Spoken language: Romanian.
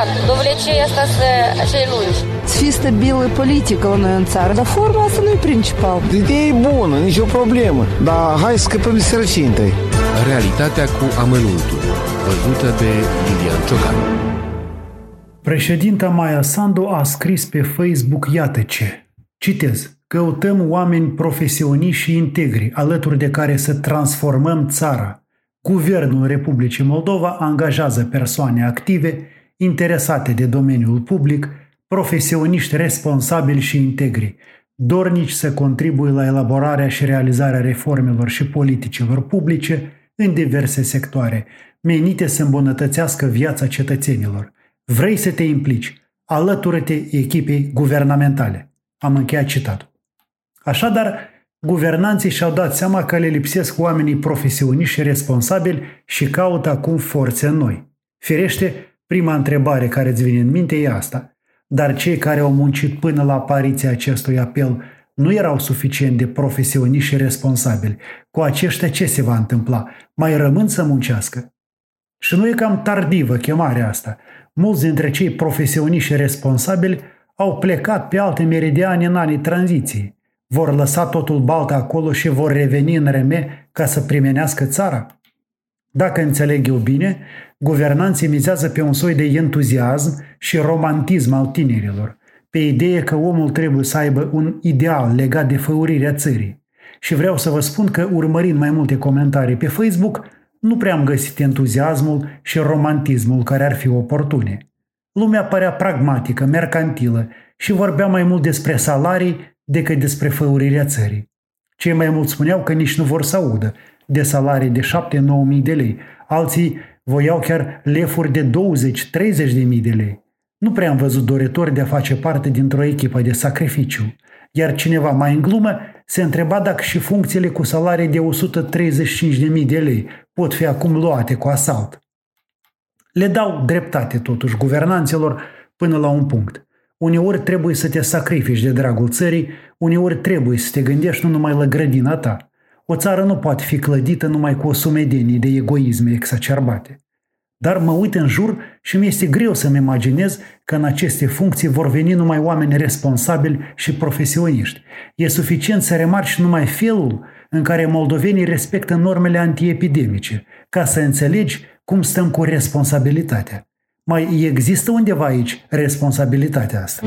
acei asta să, acei lungi. Să fie stabilă politică la noi în țară, dar forma asta nu e principal. Ideea e bună, nicio problemă, dar hai să scăpăm de sărăcinte. Realitatea cu amănuntul, văzută de Lilian Ciocan. Președinta Maia Sandu a scris pe Facebook iată ce. Citez. Căutăm oameni profesioniști și integri, alături de care să transformăm țara. Guvernul Republicii Moldova angajează persoane active, interesate de domeniul public, profesioniști responsabili și integri, dornici să contribuie la elaborarea și realizarea reformelor și politicilor publice în diverse sectoare, menite să îmbunătățească viața cetățenilor. Vrei să te implici? Alătură-te echipei guvernamentale. Am încheiat citatul. Așadar, guvernanții și-au dat seama că le lipsesc oamenii profesioniști și responsabili și caută acum forțe noi. Firește, prima întrebare care îți vine în minte e asta. Dar cei care au muncit până la apariția acestui apel nu erau suficient de profesioniști și responsabili. Cu aceștia ce se va întâmpla? Mai rămân să muncească? Și nu e cam tardivă chemarea asta. Mulți dintre cei profesioniști și responsabili au plecat pe alte meridiane în anii tranziției. Vor lăsa totul balt acolo și vor reveni în reme ca să primenească țara? Dacă înțeleg eu bine, guvernanții mizează pe un soi de entuziasm și romantism al tinerilor, pe ideea că omul trebuie să aibă un ideal legat de făurirea țării. Și vreau să vă spun că, urmărind mai multe comentarii pe Facebook, nu prea am găsit entuziasmul și romantismul care ar fi oportune. Lumea părea pragmatică, mercantilă și vorbea mai mult despre salarii decât despre făurirea țării. Cei mai mulți spuneau că nici nu vor să audă de salarii de 7-9 mii de lei. Alții voiau chiar lefuri de 20-30 de mii de lei. Nu prea am văzut doritori de a face parte dintr-o echipă de sacrificiu. Iar cineva mai în glumă se întreba dacă și funcțiile cu salarii de 135.000 de lei pot fi acum luate cu asalt. Le dau dreptate totuși guvernanților până la un punct. Uneori trebuie să te sacrifici de dragul țării, uneori trebuie să te gândești nu numai la grădina ta. O țară nu poate fi clădită numai cu o sumedenie de egoisme exacerbate. Dar mă uit în jur și mi este greu să-mi imaginez că în aceste funcții vor veni numai oameni responsabili și profesioniști. E suficient să remarci numai felul în care moldovenii respectă normele antiepidemice, ca să înțelegi cum stăm cu responsabilitatea. Mai există undeva aici responsabilitatea asta?